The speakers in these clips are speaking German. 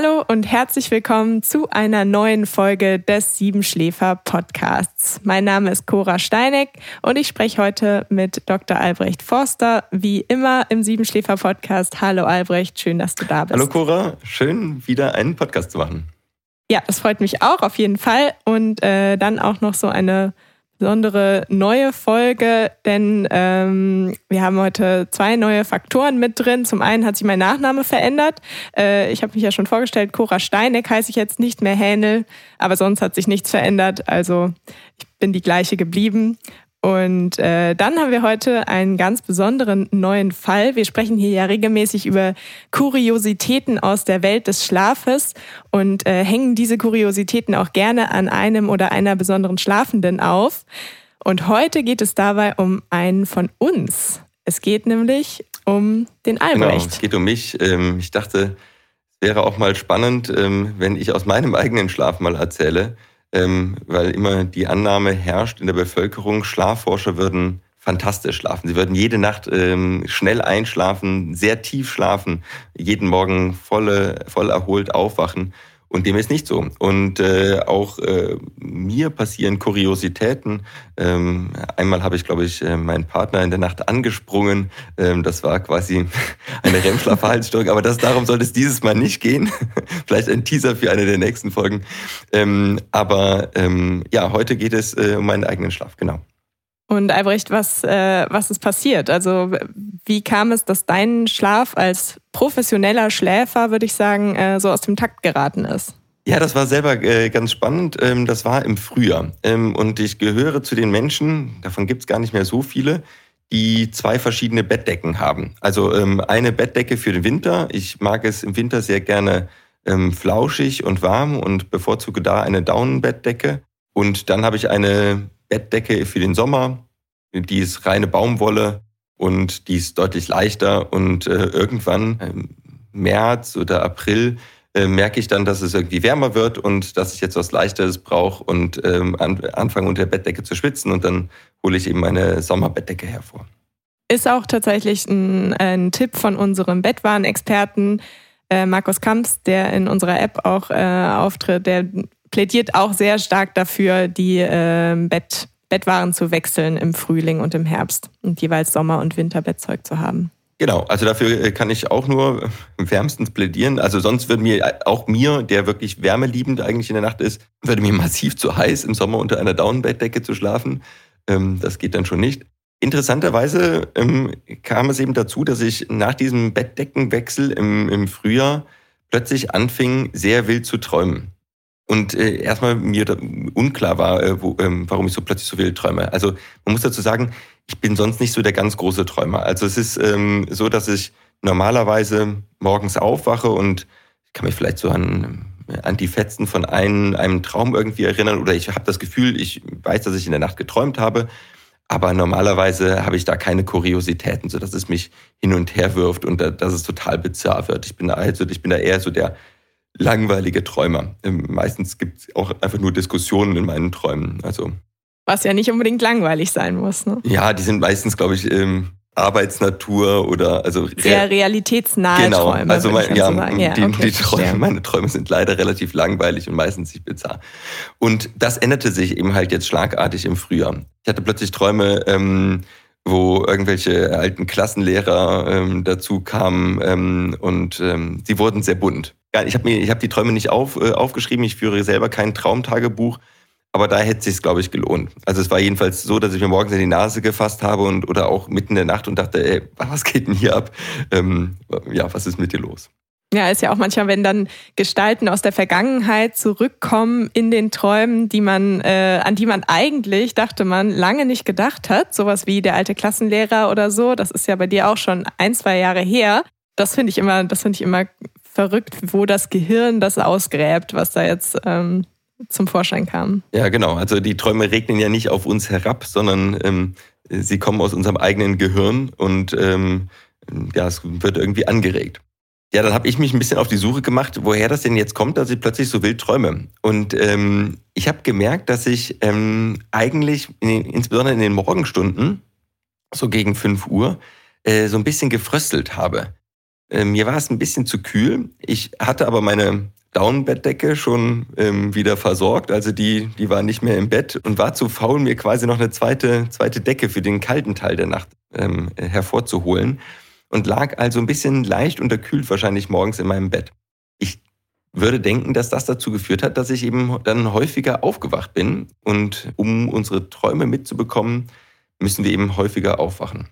Hallo und herzlich willkommen zu einer neuen Folge des Siebenschläfer Podcasts. Mein Name ist Cora Steineck und ich spreche heute mit Dr. Albrecht Forster, wie immer im Siebenschläfer Podcast. Hallo Albrecht, schön, dass du da bist. Hallo Cora, schön wieder einen Podcast zu machen. Ja, das freut mich auch auf jeden Fall und äh, dann auch noch so eine besondere neue Folge, denn ähm, wir haben heute zwei neue Faktoren mit drin. Zum einen hat sich mein Nachname verändert. Äh, ich habe mich ja schon vorgestellt, Cora Steineck heiße ich jetzt nicht mehr Hähnel, aber sonst hat sich nichts verändert. Also ich bin die gleiche geblieben. Und äh, dann haben wir heute einen ganz besonderen neuen Fall. Wir sprechen hier ja regelmäßig über Kuriositäten aus der Welt des Schlafes und äh, hängen diese Kuriositäten auch gerne an einem oder einer besonderen Schlafenden auf. Und heute geht es dabei um einen von uns. Es geht nämlich um den Albrecht. Genau, es geht um mich. Ähm, ich dachte, es wäre auch mal spannend, ähm, wenn ich aus meinem eigenen Schlaf mal erzähle ähm, weil immer die Annahme herrscht in der Bevölkerung, Schlafforscher würden fantastisch schlafen. Sie würden jede Nacht ähm, schnell einschlafen, sehr tief schlafen, jeden Morgen volle, voll erholt aufwachen. Und dem ist nicht so. Und äh, auch äh, mir passieren Kuriositäten. Ähm, einmal habe ich, glaube ich, äh, meinen Partner in der Nacht angesprungen. Ähm, das war quasi eine REM-Schlafverhaltensstörung. Aber das, darum sollte es dieses Mal nicht gehen. Vielleicht ein Teaser für eine der nächsten Folgen. Ähm, aber ähm, ja, heute geht es äh, um meinen eigenen Schlaf, genau. Und Albrecht, was, äh, was ist passiert? Also wie kam es, dass dein Schlaf als professioneller Schläfer, würde ich sagen, äh, so aus dem Takt geraten ist? Ja, das war selber äh, ganz spannend. Ähm, das war im Frühjahr. Ähm, und ich gehöre zu den Menschen, davon gibt es gar nicht mehr so viele, die zwei verschiedene Bettdecken haben. Also ähm, eine Bettdecke für den Winter. Ich mag es im Winter sehr gerne ähm, flauschig und warm und bevorzuge da eine Daunenbettdecke. Und dann habe ich eine Bettdecke für den Sommer. Die ist reine Baumwolle und die ist deutlich leichter. Und äh, irgendwann im März oder April äh, merke ich dann, dass es irgendwie wärmer wird und dass ich jetzt was Leichteres brauche und ähm, an, anfange unter der Bettdecke zu schwitzen. Und dann hole ich eben meine Sommerbettdecke hervor. Ist auch tatsächlich ein, ein Tipp von unserem Bettwarenexperten äh, Markus Kamps, der in unserer App auch äh, auftritt, der plädiert auch sehr stark dafür, die äh, Bett, Bettwaren zu wechseln im Frühling und im Herbst und jeweils Sommer- und Winterbettzeug zu haben. Genau, also dafür äh, kann ich auch nur wärmstens plädieren. Also sonst würde mir auch mir, der wirklich wärmeliebend eigentlich in der Nacht ist, würde mir massiv zu heiß im Sommer unter einer Daunenbettdecke zu schlafen. Ähm, das geht dann schon nicht. Interessanterweise ähm, kam es eben dazu, dass ich nach diesem Bettdeckenwechsel im, im Frühjahr plötzlich anfing, sehr wild zu träumen. Und äh, erstmal mir unklar war, äh, wo, ähm, warum ich so plötzlich so wild träume. Also man muss dazu sagen, ich bin sonst nicht so der ganz große Träumer. Also es ist ähm, so, dass ich normalerweise morgens aufwache und ich kann mich vielleicht so an, an die Fetzen von einem, einem Traum irgendwie erinnern oder ich habe das Gefühl, ich weiß, dass ich in der Nacht geträumt habe. Aber normalerweise habe ich da keine Kuriositäten, so dass es mich hin und her wirft und da, dass es total bizarr wird. Ich bin also, ich bin da eher so der langweilige Träumer. Ähm, meistens gibt es auch einfach nur Diskussionen in meinen Träumen. Also was ja nicht unbedingt langweilig sein muss. Ne? Ja, die sind meistens, glaube ich, ähm, Arbeitsnatur oder also sehr realitätsnahe genau. Träume. Also mein, ja, so ja, die, okay, die Träume, meine Träume sind leider relativ langweilig und meistens nicht bizarr. Und das änderte sich eben halt jetzt schlagartig im Frühjahr. Ich hatte plötzlich Träume, ähm, wo irgendwelche alten Klassenlehrer ähm, dazu kamen ähm, und ähm, sie wurden sehr bunt. Ich habe mir, ich habe die Träume nicht auf, äh, aufgeschrieben. Ich führe selber kein Traumtagebuch, aber da hätte es sich, glaube ich, gelohnt. Also es war jedenfalls so, dass ich mir morgens in die Nase gefasst habe und oder auch mitten in der Nacht und dachte, ey, was geht denn hier ab? Ähm, ja, was ist mit dir los? Ja, ist ja auch manchmal, wenn dann Gestalten aus der Vergangenheit zurückkommen in den Träumen, die man, äh, an die man eigentlich, dachte man, lange nicht gedacht hat. Sowas wie der alte Klassenlehrer oder so. Das ist ja bei dir auch schon ein, zwei Jahre her. Das finde ich immer, das finde ich immer verrückt, wo das Gehirn das ausgräbt, was da jetzt ähm, zum Vorschein kam. Ja, genau. Also die Träume regnen ja nicht auf uns herab, sondern ähm, sie kommen aus unserem eigenen Gehirn und ähm, ja, es wird irgendwie angeregt. Ja, dann habe ich mich ein bisschen auf die Suche gemacht, woher das denn jetzt kommt, dass ich plötzlich so wild träume. Und ähm, ich habe gemerkt, dass ich ähm, eigentlich, in, insbesondere in den Morgenstunden, so gegen 5 Uhr, äh, so ein bisschen gefröstelt habe. Äh, mir war es ein bisschen zu kühl. Ich hatte aber meine Downbettdecke schon ähm, wieder versorgt. Also die, die war nicht mehr im Bett und war zu faul, mir quasi noch eine zweite, zweite Decke für den kalten Teil der Nacht ähm, hervorzuholen. Und lag also ein bisschen leicht unterkühlt wahrscheinlich morgens in meinem Bett. Ich würde denken, dass das dazu geführt hat, dass ich eben dann häufiger aufgewacht bin. Und um unsere Träume mitzubekommen, müssen wir eben häufiger aufwachen.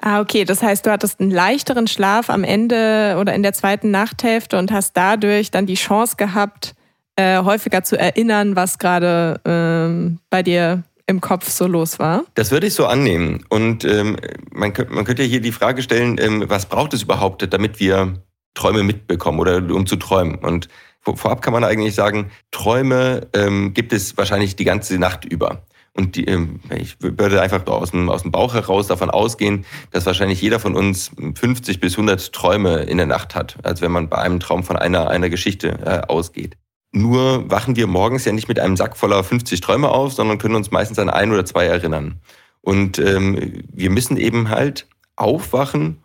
Ah, okay. Das heißt, du hattest einen leichteren Schlaf am Ende oder in der zweiten Nachthälfte und hast dadurch dann die Chance gehabt, äh, häufiger zu erinnern, was gerade ähm, bei dir im Kopf so los war? Das würde ich so annehmen. Und ähm, man, man könnte hier die Frage stellen, ähm, was braucht es überhaupt, damit wir Träume mitbekommen oder um zu träumen? Und vorab kann man eigentlich sagen, Träume ähm, gibt es wahrscheinlich die ganze Nacht über. Und die, ähm, ich würde einfach aus dem, aus dem Bauch heraus davon ausgehen, dass wahrscheinlich jeder von uns 50 bis 100 Träume in der Nacht hat. Also wenn man bei einem Traum von einer, einer Geschichte äh, ausgeht. Nur wachen wir morgens ja nicht mit einem Sack voller 50 Träume auf, sondern können uns meistens an ein oder zwei erinnern. Und ähm, wir müssen eben halt aufwachen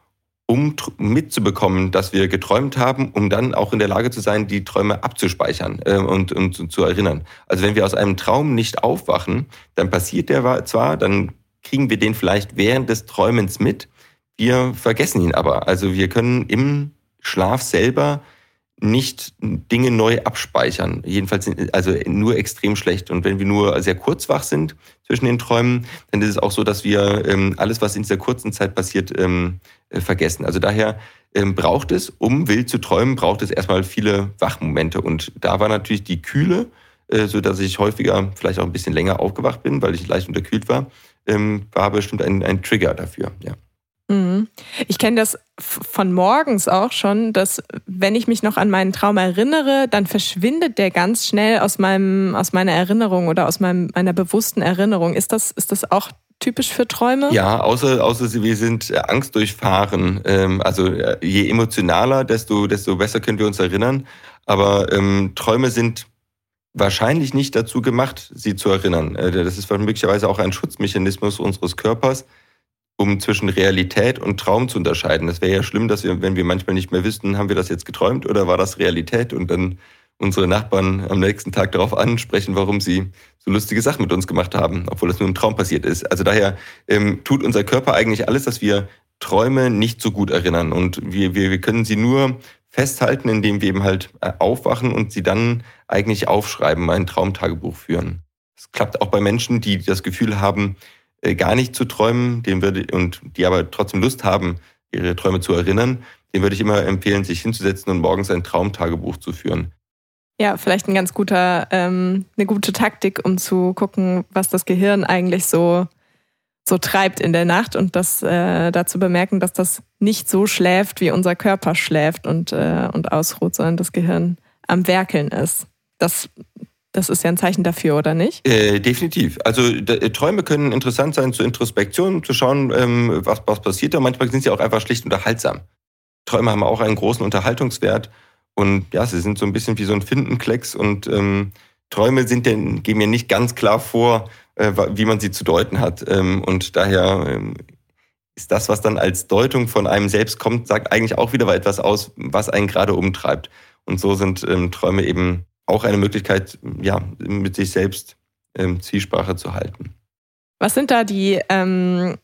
um mitzubekommen, dass wir geträumt haben, um dann auch in der Lage zu sein, die Träume abzuspeichern äh, und, und zu erinnern. Also wenn wir aus einem Traum nicht aufwachen, dann passiert der zwar, dann kriegen wir den vielleicht während des Träumens mit, wir vergessen ihn aber. Also wir können im Schlaf selber nicht Dinge neu abspeichern. Jedenfalls also nur extrem schlecht. Und wenn wir nur sehr kurz wach sind zwischen den Träumen, dann ist es auch so, dass wir ähm, alles, was in dieser kurzen Zeit passiert, ähm, äh, vergessen. Also daher ähm, braucht es, um wild zu träumen, braucht es erstmal viele Wachmomente. Und da war natürlich die Kühle, äh, so dass ich häufiger vielleicht auch ein bisschen länger aufgewacht bin, weil ich leicht unterkühlt war, ähm, war bestimmt ein, ein Trigger dafür. Ja. Mhm. Ich kenne das von morgens auch schon, dass wenn ich mich noch an meinen Traum erinnere, dann verschwindet der ganz schnell aus meinem, aus meiner Erinnerung oder aus meinem, meiner bewussten Erinnerung. Ist das, ist das auch typisch für Träume? Ja, außer, außer wir sind äh, angstdurchfahren. Ähm, also äh, je emotionaler, desto, desto besser können wir uns erinnern. Aber ähm, Träume sind wahrscheinlich nicht dazu gemacht, sie zu erinnern. Äh, das ist möglicherweise auch ein Schutzmechanismus unseres Körpers um zwischen Realität und Traum zu unterscheiden. Das wäre ja schlimm, dass wir, wenn wir manchmal nicht mehr wüssten, haben wir das jetzt geträumt oder war das Realität und dann unsere Nachbarn am nächsten Tag darauf ansprechen, warum sie so lustige Sachen mit uns gemacht haben, obwohl das nur im Traum passiert ist. Also daher ähm, tut unser Körper eigentlich alles, dass wir Träume nicht so gut erinnern und wir, wir, wir können sie nur festhalten, indem wir eben halt äh, aufwachen und sie dann eigentlich aufschreiben, ein Traumtagebuch führen. Das klappt auch bei Menschen, die das Gefühl haben, äh, gar nicht zu träumen, dem würde, und die aber trotzdem Lust haben, ihre Träume zu erinnern, dem würde ich immer empfehlen, sich hinzusetzen und morgens ein Traumtagebuch zu führen. Ja, vielleicht ein ganz guter, ähm, eine gute Taktik, um zu gucken, was das Gehirn eigentlich so, so treibt in der Nacht und das äh, dazu bemerken, dass das nicht so schläft, wie unser Körper schläft und, äh, und ausruht, sondern das Gehirn am Werkeln ist. Das das ist ja ein Zeichen dafür, oder nicht? Äh, definitiv. Also äh, Träume können interessant sein zur Introspektion, zu schauen, ähm, was, was passiert da. Manchmal sind sie auch einfach schlicht unterhaltsam. Träume haben auch einen großen Unterhaltungswert. Und ja, sie sind so ein bisschen wie so ein Findenklecks. Und ähm, Träume sind denn, geben mir nicht ganz klar vor, äh, wie man sie zu deuten hat. Ähm, und daher ähm, ist das, was dann als Deutung von einem selbst kommt, sagt eigentlich auch wieder etwas aus, was einen gerade umtreibt. Und so sind ähm, Träume eben auch eine Möglichkeit, ja, mit sich selbst ähm, Zwiesprache zu halten. Was sind da die, ähm,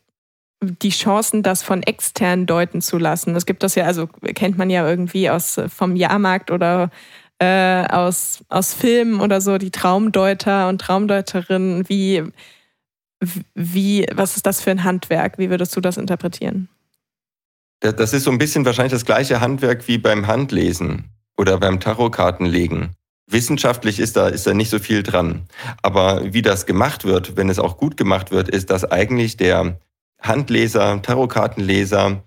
die Chancen, das von extern deuten zu lassen? Das gibt das ja, also kennt man ja irgendwie aus vom Jahrmarkt oder äh, aus, aus Filmen oder so, die Traumdeuter und Traumdeuterinnen. Wie, wie, was ist das für ein Handwerk? Wie würdest du das interpretieren? Das ist so ein bisschen wahrscheinlich das gleiche Handwerk wie beim Handlesen oder beim Tarotkartenlegen. Wissenschaftlich ist da, ist da nicht so viel dran. Aber wie das gemacht wird, wenn es auch gut gemacht wird, ist, dass eigentlich der Handleser, Tarotkartenleser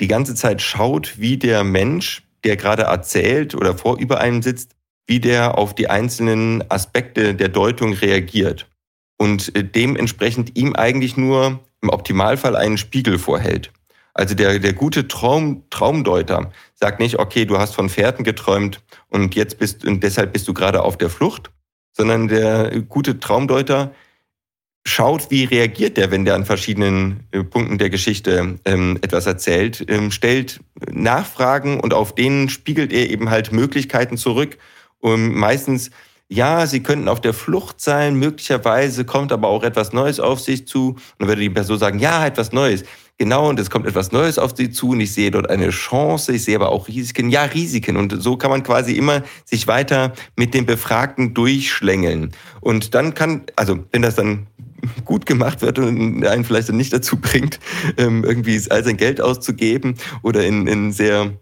die ganze Zeit schaut, wie der Mensch, der gerade erzählt oder vor über einem sitzt, wie der auf die einzelnen Aspekte der Deutung reagiert. Und äh, dementsprechend ihm eigentlich nur im Optimalfall einen Spiegel vorhält. Also der, der gute Traum, Traumdeuter sagt nicht, okay, du hast von Pferden geträumt und jetzt bist und deshalb bist du gerade auf der Flucht, sondern der gute Traumdeuter schaut, wie reagiert der, wenn der an verschiedenen äh, Punkten der Geschichte ähm, etwas erzählt, ähm, stellt Nachfragen und auf denen spiegelt er eben halt Möglichkeiten zurück. Und meistens, ja, sie könnten auf der Flucht sein, möglicherweise kommt aber auch etwas Neues auf sich zu. Und dann würde die Person sagen, ja, etwas Neues. Genau, und es kommt etwas Neues auf sie zu und ich sehe dort eine Chance, ich sehe aber auch Risiken. Ja, Risiken. Und so kann man quasi immer sich weiter mit dem Befragten durchschlängeln. Und dann kann, also wenn das dann gut gemacht wird und einen vielleicht dann nicht dazu bringt, ähm, irgendwie all sein Geld auszugeben oder in, in sehr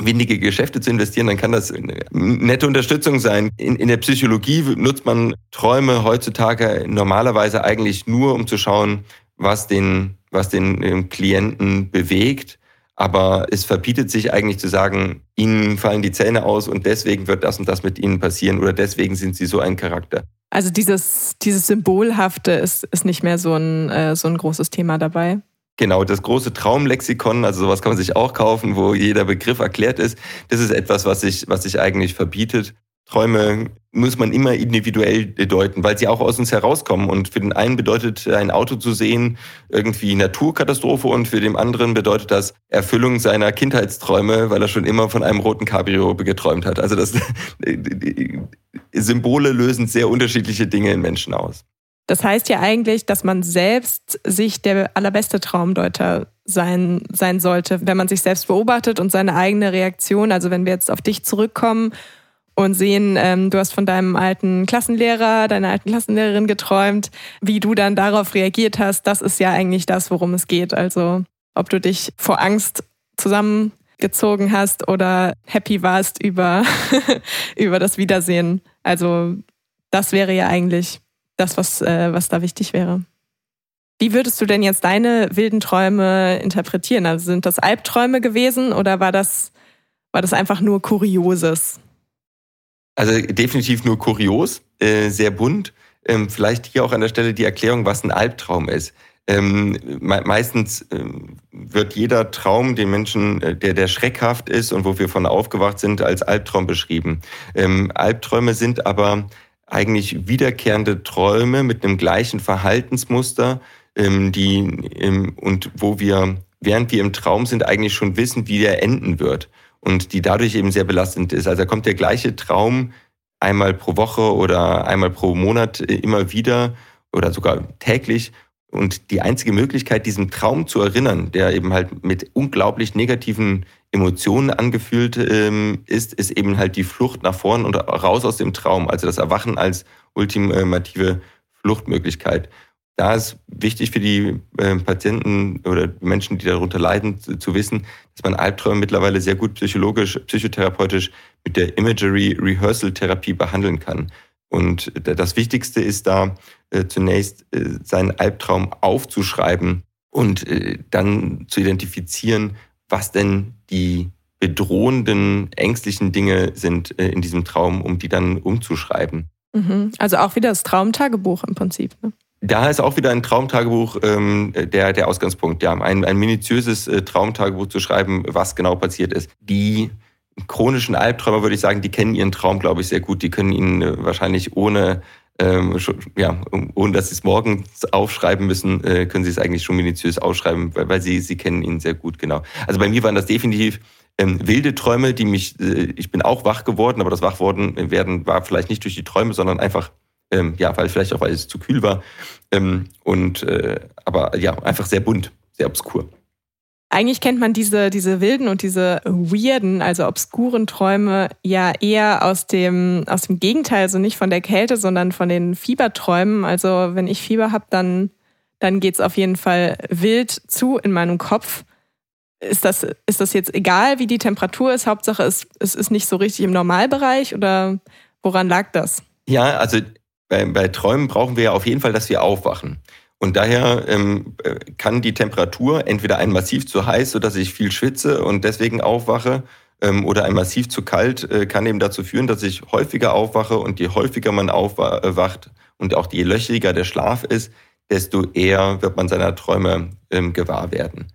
windige Geschäfte zu investieren, dann kann das eine nette Unterstützung sein. In, in der Psychologie nutzt man Träume heutzutage normalerweise eigentlich nur, um zu schauen, was den, was den Klienten bewegt. Aber es verbietet sich eigentlich zu sagen, ihnen fallen die Zähne aus und deswegen wird das und das mit ihnen passieren oder deswegen sind sie so ein Charakter. Also dieses, dieses Symbolhafte ist, ist nicht mehr so ein, äh, so ein großes Thema dabei. Genau, das große Traumlexikon, also sowas kann man sich auch kaufen, wo jeder Begriff erklärt ist. Das ist etwas, was sich, was sich eigentlich verbietet. Träume muss man immer individuell deuten, weil sie auch aus uns herauskommen. Und für den einen bedeutet ein Auto zu sehen irgendwie Naturkatastrophe und für den anderen bedeutet das Erfüllung seiner Kindheitsträume, weil er schon immer von einem roten Cabrio geträumt hat. Also das Symbole lösen sehr unterschiedliche Dinge in Menschen aus. Das heißt ja eigentlich, dass man selbst sich der allerbeste Traumdeuter sein, sein sollte, wenn man sich selbst beobachtet und seine eigene Reaktion. Also wenn wir jetzt auf dich zurückkommen und sehen, ähm, du hast von deinem alten Klassenlehrer, deiner alten Klassenlehrerin geträumt, wie du dann darauf reagiert hast, das ist ja eigentlich das, worum es geht. Also ob du dich vor Angst zusammengezogen hast oder happy warst über, über das Wiedersehen. Also das wäre ja eigentlich das, was, äh, was da wichtig wäre. Wie würdest du denn jetzt deine wilden Träume interpretieren? Also sind das Albträume gewesen oder war das, war das einfach nur Kurioses? Also definitiv nur kurios, äh, sehr bunt. Ähm, vielleicht hier auch an der Stelle die Erklärung, was ein Albtraum ist. Ähm, me meistens ähm, wird jeder Traum, den Menschen, äh, der, der schreckhaft ist und wo wir von aufgewacht sind, als Albtraum beschrieben. Ähm, Albträume sind aber eigentlich wiederkehrende Träume mit einem gleichen Verhaltensmuster, ähm, die ähm, und wo wir, während wir im Traum sind, eigentlich schon wissen, wie der enden wird und die dadurch eben sehr belastend ist. Also da kommt der gleiche Traum einmal pro Woche oder einmal pro Monat immer wieder oder sogar täglich. Und die einzige Möglichkeit, diesen Traum zu erinnern, der eben halt mit unglaublich negativen Emotionen angefühlt ähm, ist, ist eben halt die Flucht nach vorn und raus aus dem Traum. Also das Erwachen als ultimative Fluchtmöglichkeit da ist wichtig für die äh, Patienten oder Menschen, die darunter leiden, zu, wissen, dass man Albträume mittlerweile sehr gut psychologisch, psychotherapeutisch mit der Imagery Rehearsal Therapie behandeln kann. Und das Wichtigste ist da äh, zunächst äh, seinen Albtraum aufzuschreiben und äh, dann zu identifizieren, was denn die bedrohenden, ängstlichen Dinge sind äh, in diesem Traum, um die dann umzuschreiben. Mhm. Also auch wieder das Traumtagebuch im Prinzip. Ne? Da ist auch wieder ein Traumtagebuch ähm, der, der Ausgangspunkt, ja, ein, ein minutiöses äh, Traumtagebuch zu schreiben, was genau passiert ist. Die chronischen Albträumer, würde ich sagen, die kennen ihren Traum, glaube ich, sehr gut. Die können ihn äh, wahrscheinlich ohne, ähm, schon, ja, ohne dass sie es morgens aufschreiben müssen, äh, können sie es eigentlich schon minutiös aufschreiben, weil, weil sie, sie kennen ihn sehr gut, genau. Also bei mir waren das definitiv ähm, wilde Träume, die mich, äh, ich bin auch wach geworden, aber das Wachworden werden war vielleicht nicht durch die Träume, sondern einfach ähm, ja, weil vielleicht auch, weil es zu kühl war. Ähm, und äh, aber ja, einfach sehr bunt, sehr obskur. Eigentlich kennt man diese, diese wilden und diese weirden, also obskuren Träume ja eher aus dem, aus dem Gegenteil, also nicht von der Kälte, sondern von den Fieberträumen. Also wenn ich Fieber habe, dann, dann geht es auf jeden Fall wild zu in meinem Kopf. Ist das, ist das jetzt egal, wie die Temperatur ist? Hauptsache, es, es ist nicht so richtig im Normalbereich oder woran lag das? Ja, also bei, bei Träumen brauchen wir ja auf jeden Fall, dass wir aufwachen. Und daher ähm, kann die Temperatur entweder ein massiv zu heiß, sodass ich viel schwitze und deswegen aufwache, ähm, oder ein massiv zu kalt äh, kann eben dazu führen, dass ich häufiger aufwache und je häufiger man aufwacht und auch je löchriger der Schlaf ist, desto eher wird man seiner Träume ähm, gewahr werden.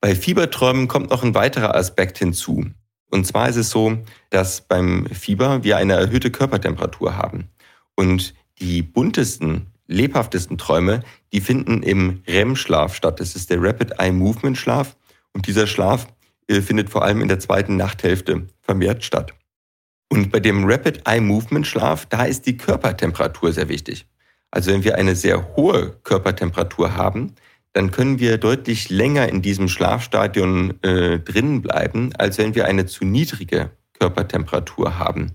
Bei Fieberträumen kommt noch ein weiterer Aspekt hinzu. Und zwar ist es so, dass beim Fieber wir eine erhöhte Körpertemperatur haben. Und die buntesten lebhaftesten Träume, die finden im REM-Schlaf statt. Das ist der Rapid Eye Movement Schlaf. Und dieser Schlaf äh, findet vor allem in der zweiten Nachthälfte vermehrt statt. Und bei dem Rapid Eye Movement Schlaf, da ist die Körpertemperatur sehr wichtig. Also wenn wir eine sehr hohe Körpertemperatur haben, dann können wir deutlich länger in diesem Schlafstadion äh, drinnen bleiben, als wenn wir eine zu niedrige Körpertemperatur haben.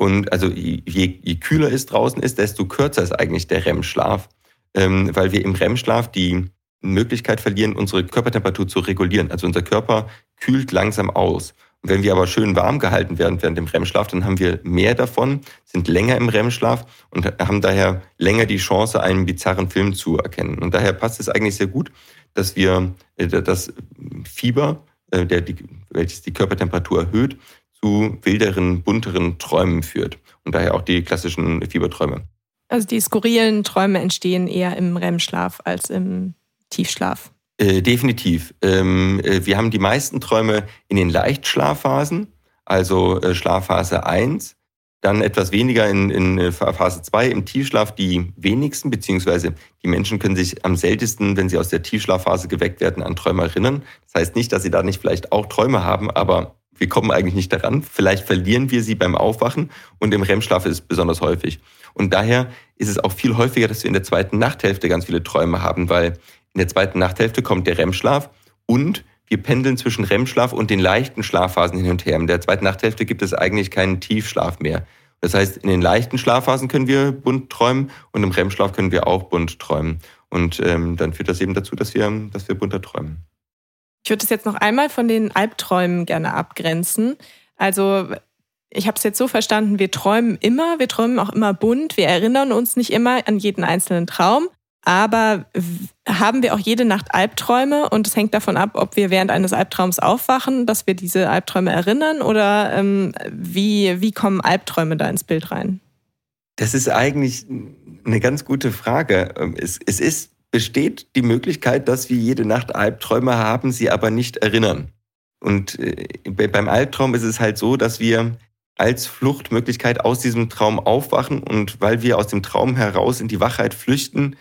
Und also je, je kühler es draußen ist, desto kürzer ist eigentlich der REM-Schlaf, ähm, weil wir im REM-Schlaf die Möglichkeit verlieren, unsere Körpertemperatur zu regulieren. Also unser Körper kühlt langsam aus. Und wenn wir aber schön warm gehalten werden während dem REM-Schlaf, dann haben wir mehr davon, sind länger im REM-Schlaf und haben daher länger die Chance, einen bizarren Film zu erkennen. Und daher passt es eigentlich sehr gut, dass wir äh, das Fieber, äh, der die, welches die Körpertemperatur erhöht, zu wilderen, bunteren Träumen führt. Und daher auch die klassischen Fieberträume. Also die skurrilen Träume entstehen eher im REM-Schlaf als im Tiefschlaf. Äh, definitiv. Ähm, äh, wir haben die meisten Träume in den Leichtschlafphasen, also äh, Schlafphase 1, dann etwas weniger in, in äh, Phase 2 im Tiefschlaf die wenigsten, beziehungsweise die Menschen können sich am seltensten, wenn sie aus der Tiefschlafphase geweckt werden, an Träume erinnern. Das heißt nicht, dass sie da nicht vielleicht auch Träume haben, aber wir kommen eigentlich nicht daran. Vielleicht verlieren wir sie beim Aufwachen und im REM-Schlaf ist es besonders häufig. Und daher ist es auch viel häufiger, dass wir in der zweiten Nachthälfte ganz viele Träume haben, weil in der zweiten Nachthälfte kommt der REM-Schlaf und wir pendeln zwischen REM-Schlaf und den leichten Schlafphasen hin und her. In der zweiten Nachthälfte gibt es eigentlich keinen Tiefschlaf mehr. Das heißt, in den leichten Schlafphasen können wir bunt träumen und im REM-Schlaf können wir auch bunt träumen. Und ähm, dann führt das eben dazu, dass wir, dass wir bunter träumen. Ich würde es jetzt noch einmal von den Albträumen gerne abgrenzen. Also ich habe es jetzt so verstanden, wir träumen immer, wir träumen auch immer bunt, wir erinnern uns nicht immer an jeden einzelnen Traum, aber haben wir auch jede Nacht Albträume und es hängt davon ab, ob wir während eines Albtraums aufwachen, dass wir diese Albträume erinnern oder ähm, wie, wie kommen Albträume da ins Bild rein? Das ist eigentlich eine ganz gute Frage. Es, es ist, besteht die Möglichkeit, dass wir jede Nacht Albträume haben, sie aber nicht erinnern. Und äh, beim Albtraum ist es halt so, dass wir als Fluchtmöglichkeit aus diesem Traum aufwachen und weil wir aus dem Traum heraus in die Wachheit flüchten,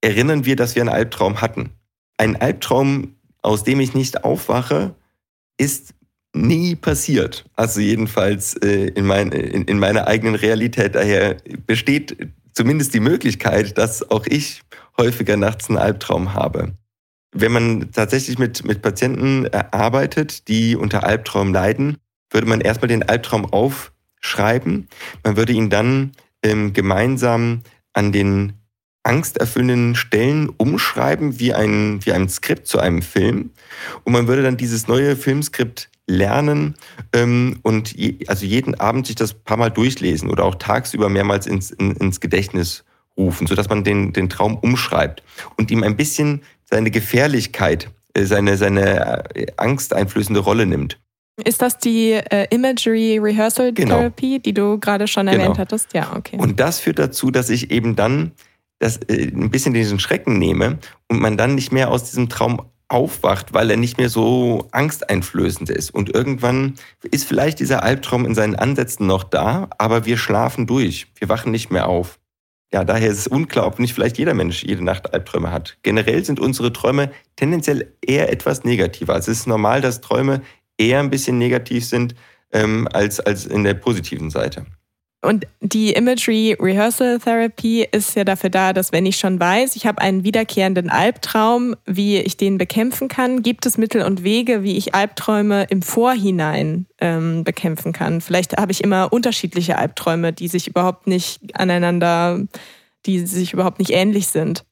erinnern wir, dass wir einen Albtraum hatten. Ein Albtraum, aus dem ich nicht aufwache, ist nie passiert. Also jedenfalls äh, in, mein, in, in meiner eigenen Realität. Daher besteht zumindest die Möglichkeit, dass auch ich häufiger nachts einen Albtraum habe. Wenn man tatsächlich mit, mit Patienten äh, arbeitet, die unter Albtraum leiden, würde man erstmal den Albtraum aufschreiben. Man würde ihn dann ähm, gemeinsam an den angsterfüllenden Stellen umschreiben wie ein, wie ein Skript zu einem Film. Und man würde dann dieses neue Filmskript lernen ähm, und je, also jeden Abend sich das paar Mal durchlesen oder auch tagsüber mehrmals ins, in, ins Gedächtnis rufen, sodass man den, den Traum umschreibt und ihm ein bisschen seine Gefährlichkeit, äh, seine, seine äh, angsteinflößende Rolle nimmt. Ist das die äh, Imagery Rehearsal genau. Therapy, die du gerade schon erwähnt genau. hattest? Ja, okay. Und das führt dazu, dass ich eben dann das, äh, ein bisschen diesen Schrecken nehme und man dann nicht mehr aus diesem Traum aufwacht, weil er nicht mehr so angsteinflößend ist. Und irgendwann ist vielleicht dieser Albtraum in seinen Ansätzen noch da, aber wir schlafen durch. Wir wachen nicht mehr auf. Ja, daher ist es unklar, ob nicht vielleicht jeder Mensch jede Nacht Albträume hat. Generell sind unsere Träume tendenziell eher etwas negativer. Also es ist normal, dass Träume eher ein bisschen negativ sind ähm, als, als in der positiven Seite. Und die Imagery Rehearsal Therapy ist ja dafür da, dass wenn ich schon weiß, ich habe einen wiederkehrenden Albtraum, wie ich den bekämpfen kann, gibt es Mittel und Wege, wie ich Albträume im Vorhinein ähm, bekämpfen kann. Vielleicht habe ich immer unterschiedliche Albträume, die sich überhaupt nicht aneinander, die sich überhaupt nicht ähnlich sind.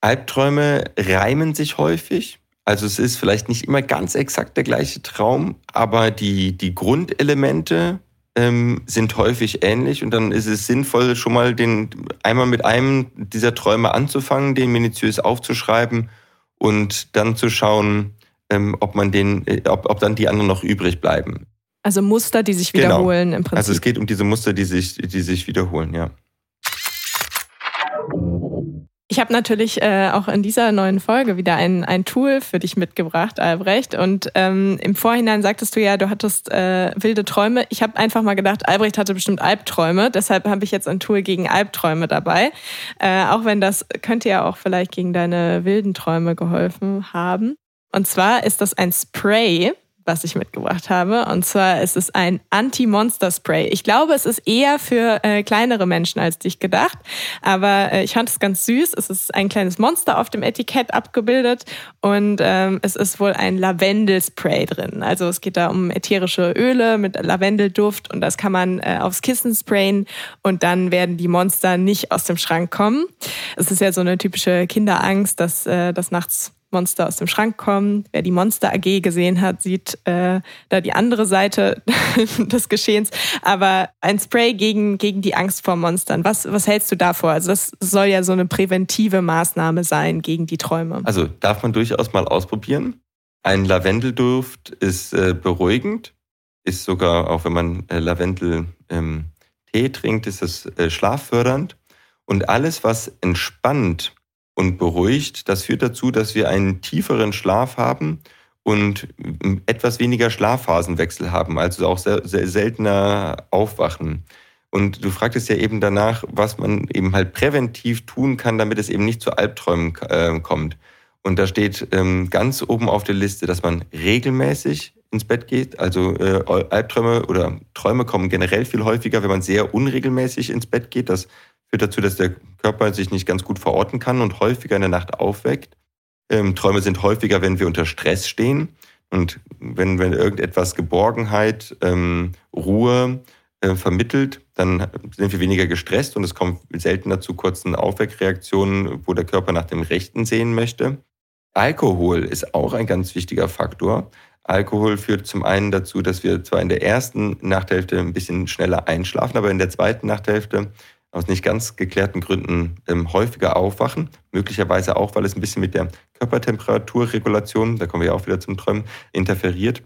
Albträume reimen sich häufig. Also es ist vielleicht nicht immer ganz exakt der gleiche Traum, aber die, die Grundelemente ähm, sind häufig ähnlich und dann ist es sinnvoll, schon mal den einmal mit einem dieser Träume anzufangen, den minutiös aufzuschreiben und dann zu schauen, ähm, ob man den, äh, ob, ob dann die anderen noch übrig bleiben. Also Muster, die sich genau. wiederholen genau. im Prinzip. Also es geht um diese Muster, die sich, die sich wiederholen, ja. Ich habe natürlich äh, auch in dieser neuen Folge wieder ein, ein Tool für dich mitgebracht, Albrecht. Und ähm, im Vorhinein sagtest du ja, du hattest äh, wilde Träume. Ich habe einfach mal gedacht, Albrecht hatte bestimmt Albträume. Deshalb habe ich jetzt ein Tool gegen Albträume dabei. Äh, auch wenn das könnte ja auch vielleicht gegen deine wilden Träume geholfen haben. Und zwar ist das ein Spray, was ich mitgebracht habe. Und zwar ist es ein Anti-Monster-Spray. Ich glaube, es ist eher für äh, kleinere Menschen als dich gedacht. Aber äh, ich fand es ganz süß. Es ist ein kleines Monster auf dem Etikett abgebildet und ähm, es ist wohl ein Lavendel-Spray drin. Also es geht da um ätherische Öle mit Lavendelduft und das kann man äh, aufs Kissen sprayen und dann werden die Monster nicht aus dem Schrank kommen. Es ist ja so eine typische Kinderangst, dass äh, das nachts Monster aus dem Schrank kommen. Wer die Monster AG gesehen hat, sieht äh, da die andere Seite des Geschehens. Aber ein Spray gegen, gegen die Angst vor Monstern. Was, was hältst du davor? Also das soll ja so eine präventive Maßnahme sein gegen die Träume. Also darf man durchaus mal ausprobieren. Ein Lavendelduft ist äh, beruhigend, ist sogar, auch wenn man äh, Lavendel ähm, trinkt, ist es äh, schlaffördernd. Und alles, was entspannt und beruhigt. Das führt dazu, dass wir einen tieferen Schlaf haben und etwas weniger Schlafphasenwechsel haben, also auch sehr, sehr seltener aufwachen. Und du fragtest ja eben danach, was man eben halt präventiv tun kann, damit es eben nicht zu Albträumen äh, kommt. Und da steht ähm, ganz oben auf der Liste, dass man regelmäßig ins Bett geht. Also äh, Albträume oder Träume kommen generell viel häufiger, wenn man sehr unregelmäßig ins Bett geht. Das führt dazu, dass der Körper sich nicht ganz gut verorten kann und häufiger in der Nacht aufweckt. Ähm, Träume sind häufiger, wenn wir unter Stress stehen und wenn, wenn irgendetwas Geborgenheit, ähm, Ruhe äh, vermittelt, dann sind wir weniger gestresst und es kommt seltener zu kurzen Aufweckreaktionen, wo der Körper nach dem Rechten sehen möchte. Alkohol ist auch ein ganz wichtiger Faktor. Alkohol führt zum einen dazu, dass wir zwar in der ersten Nachthälfte ein bisschen schneller einschlafen, aber in der zweiten Nachthälfte aus nicht ganz geklärten Gründen ähm, häufiger aufwachen. Möglicherweise auch, weil es ein bisschen mit der Körpertemperaturregulation, da kommen wir ja auch wieder zum Träumen, interferiert,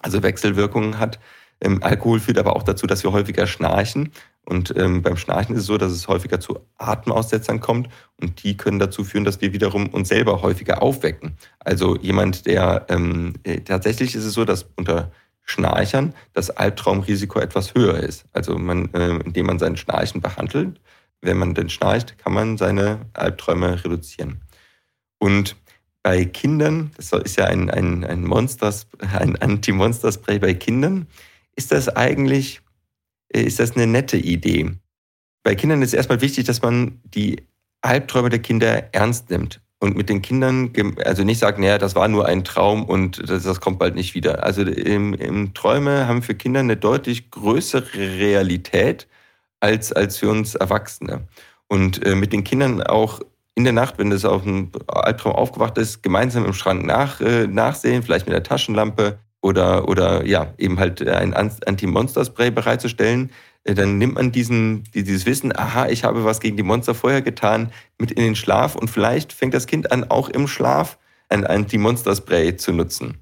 also Wechselwirkungen hat. Ähm, Alkohol führt aber auch dazu, dass wir häufiger schnarchen. Und ähm, beim Schnarchen ist es so, dass es häufiger zu Atemaussetzern kommt. Und die können dazu führen, dass wir wiederum uns selber häufiger aufwecken. Also jemand, der ähm, äh, tatsächlich ist es so, dass unter Schnarchern das Albtraumrisiko etwas höher ist. Also man, äh, indem man sein Schnarchen behandelt, wenn man denn schnarcht, kann man seine Albträume reduzieren. Und bei Kindern, das ist ja ein, ein, ein, Monsters, ein Anti-Monster-Spray bei Kindern, ist das eigentlich äh, ist das eine nette Idee. Bei Kindern ist erstmal wichtig, dass man die Albträume der Kinder ernst nimmt und mit den Kindern, also nicht sagen, naja, das war nur ein Traum und das, das kommt bald nicht wieder. Also im, im Träume haben für Kinder eine deutlich größere Realität als, als für uns Erwachsene. Und äh, mit den Kindern auch in der Nacht, wenn das auf einem Albtraum aufgewacht ist, gemeinsam im Schrank nach, äh, nachsehen, vielleicht mit der Taschenlampe oder, oder ja, eben halt ein Anti-Monster-Spray bereitzustellen, äh, dann nimmt man diesen, dieses Wissen, aha, ich habe was gegen die Monster vorher getan, mit in den Schlaf und vielleicht fängt das Kind an, auch im Schlaf ein Anti-Monster-Spray zu nutzen.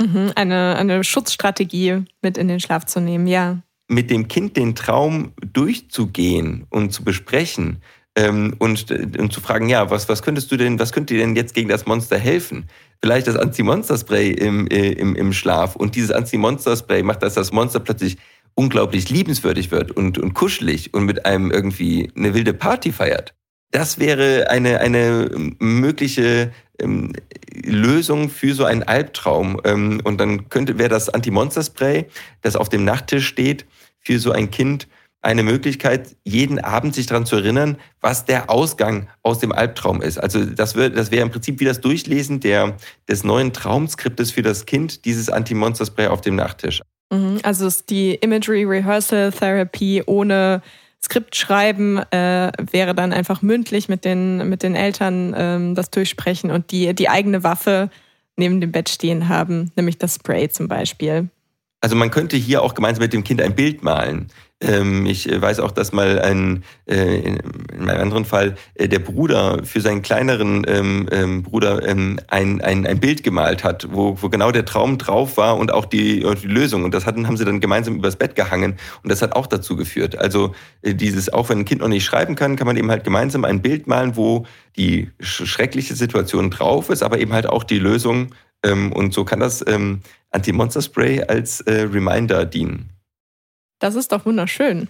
Mhm, eine, eine Schutzstrategie mit in den Schlaf zu nehmen, ja. Mit dem Kind den Traum durchzugehen und zu besprechen, ähm, und, und zu fragen, ja, was, was könntest du denn, was könnte dir denn jetzt gegen das Monster helfen? Vielleicht das Anti-Monster-Spray im, äh, im, im Schlaf. Und dieses Anti-Monster-Spray macht, dass das Monster plötzlich unglaublich liebenswürdig wird und, und kuschelig und mit einem irgendwie eine wilde Party feiert. Das wäre eine, eine mögliche ähm, Lösung für so einen Albtraum. Ähm, und dann könnte, wäre das Anti-Monster-Spray, das auf dem Nachttisch steht, für so ein Kind eine Möglichkeit, jeden Abend sich daran zu erinnern, was der Ausgang aus dem Albtraum ist. Also das, wäre das wäre im Prinzip wie das Durchlesen der, des neuen Traumskriptes für das Kind, dieses Anti-Monster-Spray auf dem Nachttisch. Mhm, also ist die Imagery Rehearsal Therapy ohne Skript schreiben äh, wäre dann einfach mündlich mit den, mit den Eltern ähm, das durchsprechen und die, die eigene Waffe neben dem Bett stehen haben, nämlich das Spray zum Beispiel. Also man könnte hier auch gemeinsam mit dem Kind ein Bild malen. Ähm, ich weiß auch, dass mal ein, äh, in, in einem anderen Fall, äh, der Bruder für seinen kleineren ähm, ähm, Bruder ein, ein, ein Bild gemalt hat, wo, wo genau der Traum drauf war und auch die, die Lösung. Und das hatten, haben sie dann gemeinsam übers Bett gehangen. Und das hat auch dazu geführt. Also äh, dieses, auch wenn ein Kind noch nicht schreiben kann, kann man eben halt gemeinsam ein Bild malen, wo die schreckliche Situation drauf ist, aber eben halt auch die Lösung. Und so kann das Anti-Monster-Spray als äh, Reminder dienen. Das ist doch wunderschön.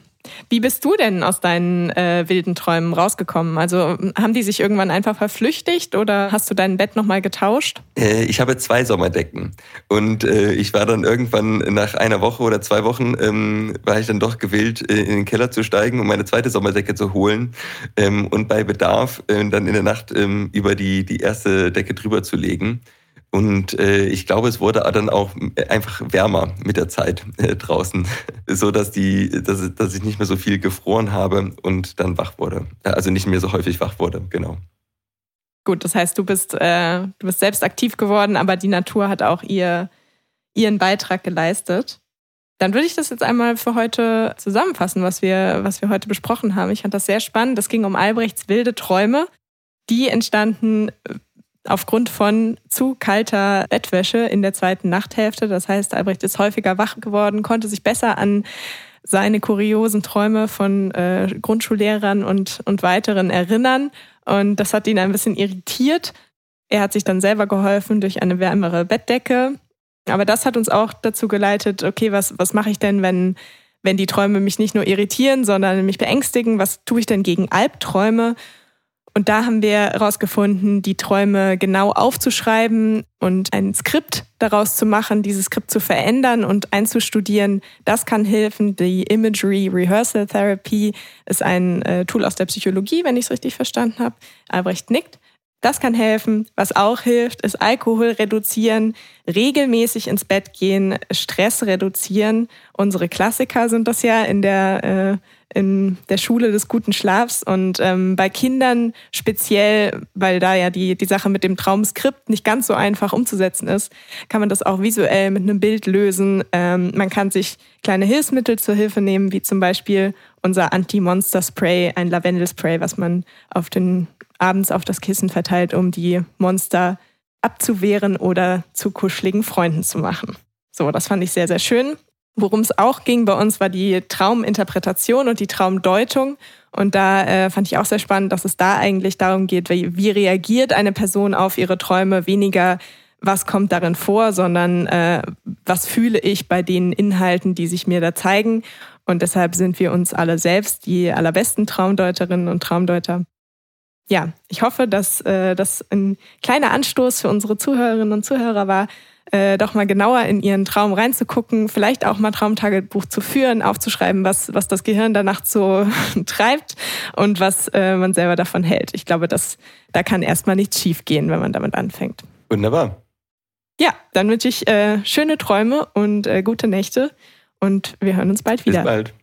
Wie bist du denn aus deinen äh, wilden Träumen rausgekommen? Also haben die sich irgendwann einfach verflüchtigt oder hast du dein Bett nochmal getauscht? Äh, ich habe zwei Sommerdecken und äh, ich war dann irgendwann nach einer Woche oder zwei Wochen ähm, war ich dann doch gewillt, äh, in den Keller zu steigen, um meine zweite Sommerdecke zu holen ähm, und bei Bedarf äh, dann in der Nacht ähm, über die, die erste Decke drüber zu legen. Und äh, ich glaube, es wurde dann auch einfach wärmer mit der Zeit äh, draußen, so dass die, dass, dass ich nicht mehr so viel gefroren habe und dann wach wurde. Also nicht mehr so häufig wach wurde, genau. Gut, das heißt, du bist, äh, du bist selbst aktiv geworden, aber die Natur hat auch ihr, ihren Beitrag geleistet. Dann würde ich das jetzt einmal für heute zusammenfassen, was wir, was wir heute besprochen haben. Ich fand das sehr spannend. Es ging um Albrechts wilde Träume. Die entstanden aufgrund von zu kalter Bettwäsche in der zweiten Nachthälfte. Das heißt, Albrecht ist häufiger wach geworden, konnte sich besser an seine kuriosen Träume von äh, Grundschullehrern und, und weiteren erinnern. Und das hat ihn ein bisschen irritiert. Er hat sich dann selber geholfen durch eine wärmere Bettdecke. Aber das hat uns auch dazu geleitet, okay, was, was mache ich denn, wenn, wenn die Träume mich nicht nur irritieren, sondern mich beängstigen? Was tue ich denn gegen Albträume? Und da haben wir herausgefunden, die Träume genau aufzuschreiben und ein Skript daraus zu machen, dieses Skript zu verändern und einzustudieren. Das kann helfen. Die Imagery Rehearsal Therapy ist ein äh, Tool aus der Psychologie, wenn ich es richtig verstanden habe. Albrecht nickt. Das kann helfen. Was auch hilft, ist Alkohol reduzieren, regelmäßig ins Bett gehen, Stress reduzieren. Unsere Klassiker sind das ja in der äh, in der Schule des guten Schlafs und ähm, bei Kindern speziell, weil da ja die, die Sache mit dem Traumskript nicht ganz so einfach umzusetzen ist, kann man das auch visuell mit einem Bild lösen. Ähm, man kann sich kleine Hilfsmittel zur Hilfe nehmen, wie zum Beispiel unser Anti-Monster-Spray, ein Lavendelspray, was man auf den, abends auf das Kissen verteilt, um die Monster abzuwehren oder zu kuscheligen Freunden zu machen. So, das fand ich sehr, sehr schön. Worum es auch ging bei uns, war die Trauminterpretation und die Traumdeutung. Und da äh, fand ich auch sehr spannend, dass es da eigentlich darum geht, wie, wie reagiert eine Person auf ihre Träume, weniger was kommt darin vor, sondern äh, was fühle ich bei den Inhalten, die sich mir da zeigen. Und deshalb sind wir uns alle selbst die allerbesten Traumdeuterinnen und Traumdeuter. Ja, ich hoffe, dass äh, das ein kleiner Anstoß für unsere Zuhörerinnen und Zuhörer war, äh, doch mal genauer in ihren Traum reinzugucken, vielleicht auch mal Traumtagebuch zu führen, aufzuschreiben, was, was das Gehirn danach so treibt und was äh, man selber davon hält. Ich glaube, dass, da kann erstmal nichts schief gehen, wenn man damit anfängt. Wunderbar. Ja, dann wünsche ich äh, schöne Träume und äh, gute Nächte und wir hören uns bald wieder. Bis bald.